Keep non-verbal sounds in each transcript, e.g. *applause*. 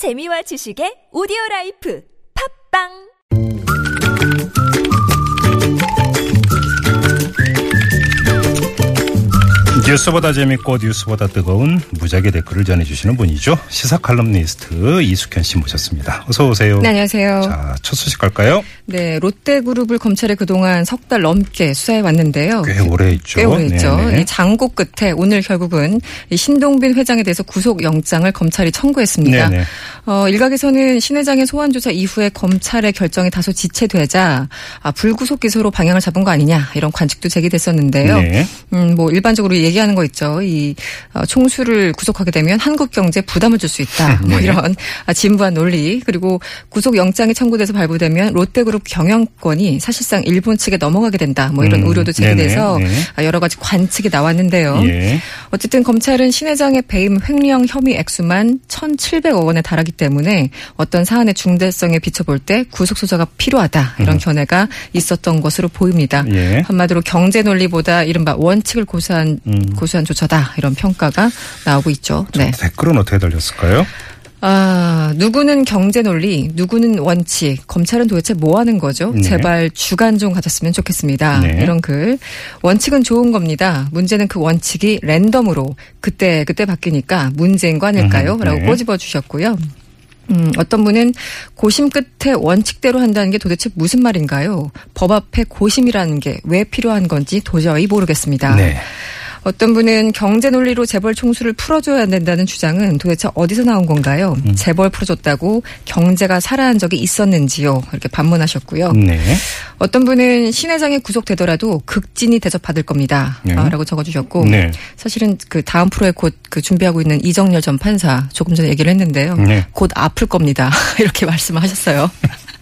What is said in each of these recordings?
재미와 지식의 오디오 라이프. 팟빵 뉴스보다 재밌고 뉴스보다 뜨거운 무적의 댓글을 전해주시는 분이죠. 시사 칼럼니스트 이숙현 씨 모셨습니다. 어서 오세요. 네, 안녕하세요. 자, 첫 소식 갈까요? 네, 롯데그룹을 검찰이 그동안 석 달 넘게 수사해 왔는데요. 꽤 오래 했죠. 꽤 오래 했죠. 네네. 이 장고 끝에 오늘 결국은 이 신동빈 회장에 대해서 구속 영장을 검찰이 청구했습니다. 네네. 어, 일각에서는 신 회장의 소환 조사 이후에 검찰의 결정이 다소 지체되자 아, 불구속 기소로 방향을 잡은 거 아니냐 이런 관측도 제기됐었는데요. 네. 음, 뭐 일반적으로 얘기 하는 거 있죠. 이 어, 총수를 구속하게 되면 한국 경제에 부담을 줄 수 있다. 뭐 *laughs* 네. *laughs* 이런 아, 진부한 논리. 그리고 구속 영장이 청구돼서 발부되면 롯데그룹 경영권이 사실상 일본 측에 넘어가게 된다. 뭐 이런 음, 우려도 제기돼서 네네. 네. 아, 여러 가지 관측이 나왔는데요. 예. 어쨌든 검찰은 신 회장의 배임 횡령 혐의 액수만 1,700억 원에 달하기 때문에 어떤 사안의 중대성에 비춰볼 때 구속 수사가 필요하다 이런 견해가 있었던 것으로 보입니다. 음. 예. 한마디로 경제 논리보다 이른바 원칙을 고수한 음. 고수한 조처다 이런 평가가 나오고 있죠. 네. 댓글은 어떻게 달렸을까요? 아, 누구는 경제 논리, 누구는 원칙. 검찰은 도대체 뭐 하는 거죠? 네. 제발 주간 좀 가졌으면 좋겠습니다. 네. 이런 글. 원칙은 좋은 겁니다. 문제는 그 원칙이 랜덤으로 그때 그때 바뀌니까 문제인 거 아닐까요? 음, 라고 네. 꼬집어 주셨고요. 음, 어떤 분은 고심 끝에 원칙대로 한다는 게 도대체 무슨 말인가요? 법 앞에 고심이라는 게 왜 필요한 건지 도저히 모르겠습니다. 네. 어떤 분은 경제 논리로 재벌 총수를 풀어줘야 된다는 주장은 도대체 어디서 나온 건가요? 음. 재벌 풀어줬다고 경제가 살아난 적이 있었는지요? 이렇게 반문하셨고요. 네. 어떤 분은 신 회장이 구속되더라도 극진히 대접받을 겁니다. 네. 아, 라고 적어주셨고. 네. 사실은 그 다음 프로에 곧 그 준비하고 있는 이정열 전 판사 조금 전에 얘기를 했는데요. 네. 곧 아플 겁니다. *laughs* 이렇게 말씀하셨어요.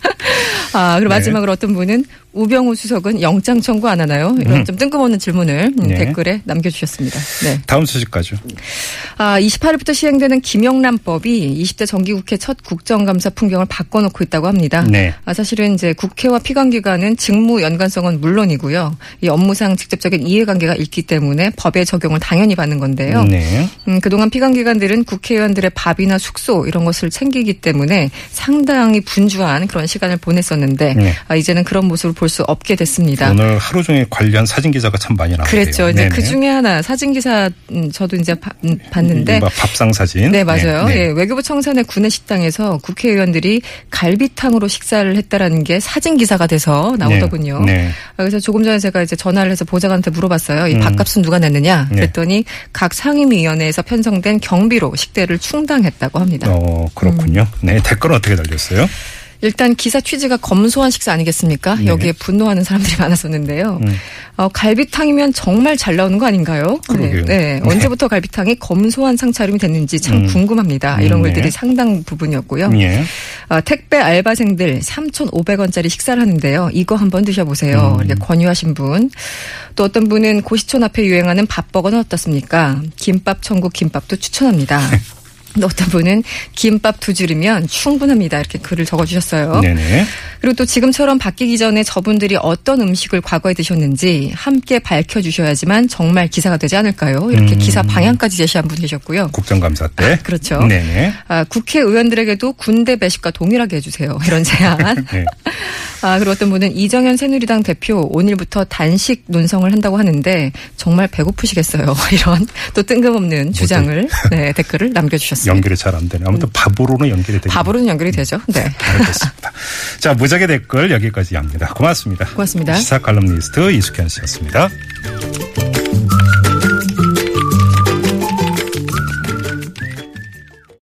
*laughs* 아, 그리고 네. 마지막으로 어떤 분은 우병우 수석은 영장 청구 안 하나요? 이런 음. 좀 뜬금없는 질문을 음, 네. 댓글에 남겨주셨습니다. 네. 다음 소식 가죠. 아, 28일부터 시행되는 김영란법이 20대 정기국회 첫 국정감사 풍경을 바꿔놓고 있다고 합니다. 네. 아, 사실은 이제 국회와 피감기관은 직무 연관성은 물론이고요. 이 업무상 직접적인 이해관계가 있기 때문에 법의 적용을 당연히 받는 건데요. 네. 음, 그동안 피감기관들은 국회의원들의 밥이나 숙소 이런 것을 챙기기 때문에 상당히 분주한 그런 시간을 보냈었는데 네. 아, 이제는 그런 모습을 볼수 없게 됐습니다. 오늘 하루 종일 관련 사진 기사가 참 많이 나왔대요. 그랬죠. 이제. 그 중에 하나 사진 기사 음, 저도 이제 봐- 음, 봤는데 이른바 밥상 사진. 네, 맞아요. 네. 예, 외교부 청산의 구내 식당에서 국회의원들이 갈비탕으로 식사를 했다라는 게 사진 기사가 돼서 나오더군요. 네. 네. 아, 그래서 조금 전에 제가 이제 전화를 해서 보좌관한테 물어봤어요. 이 음. 밥값은 누가 냈느냐? 네. 그랬더니 각 상임위원회에서 편성된 경비로 식대를 충당했다고 합니다. 어, 그렇군요. 음. 네. 댓글은 어떻게 달렸어요? 일단 기사 취지가 검소한 식사 아니겠습니까? 네. 여기에 분노하는 사람들이 *laughs* 많았었는데요. 음. 어, 갈비탕이면 정말 잘 나오는 거 아닌가요? 그러게요. 네. 네. 언제부터 갈비탕이 검소한 상차림이 됐는지 참 음. 궁금합니다. 이런 음, 네. 글들이 상당 부분이었고요. 예. 어, 택배 알바생들 3,500원짜리 식사를 하는데요. 이거 한번 드셔보세요. 음. 이렇게 권유하신 분. 또 어떤 분은 고시촌 앞에 유행하는 밥버거는 어떻습니까? 김밥 천국 김밥도 추천합니다. *laughs* 또 어떤 분은 김밥 두 줄이면 충분합니다. 이렇게 글을 적어주셨어요. 네네. 그리고 또 지금처럼 바뀌기 전에 저분들이 어떤 음식을 과거에 드셨는지 함께 밝혀주셔야지만 정말 기사가 되지 않을까요? 이렇게 음. 기사 방향까지 제시한 분 계셨고요. 국정감사 때. 그렇죠. 네네. 아, 국회의원들에게도 군대 배식과 동일하게 해주세요. 이런 제안. *laughs* 네. 아, 그리고 어떤 분은 이정현 새누리당 대표 오늘부터 단식 논성을 한다고 하는데 정말 배고프시겠어요. *laughs* 이런 또 뜬금없는 주장을 네, 댓글을 남겨주셨습니다. 연결이 잘 안 되네. 아무튼 밥으로는 연결이 되죠. 밥으로는 연결이 되죠. 네. 알겠습니다. 자, 무작위 댓글 여기까지 합니다. 고맙습니다. 고맙습니다. 시사 칼럼니스트 이숙현 씨였습니다.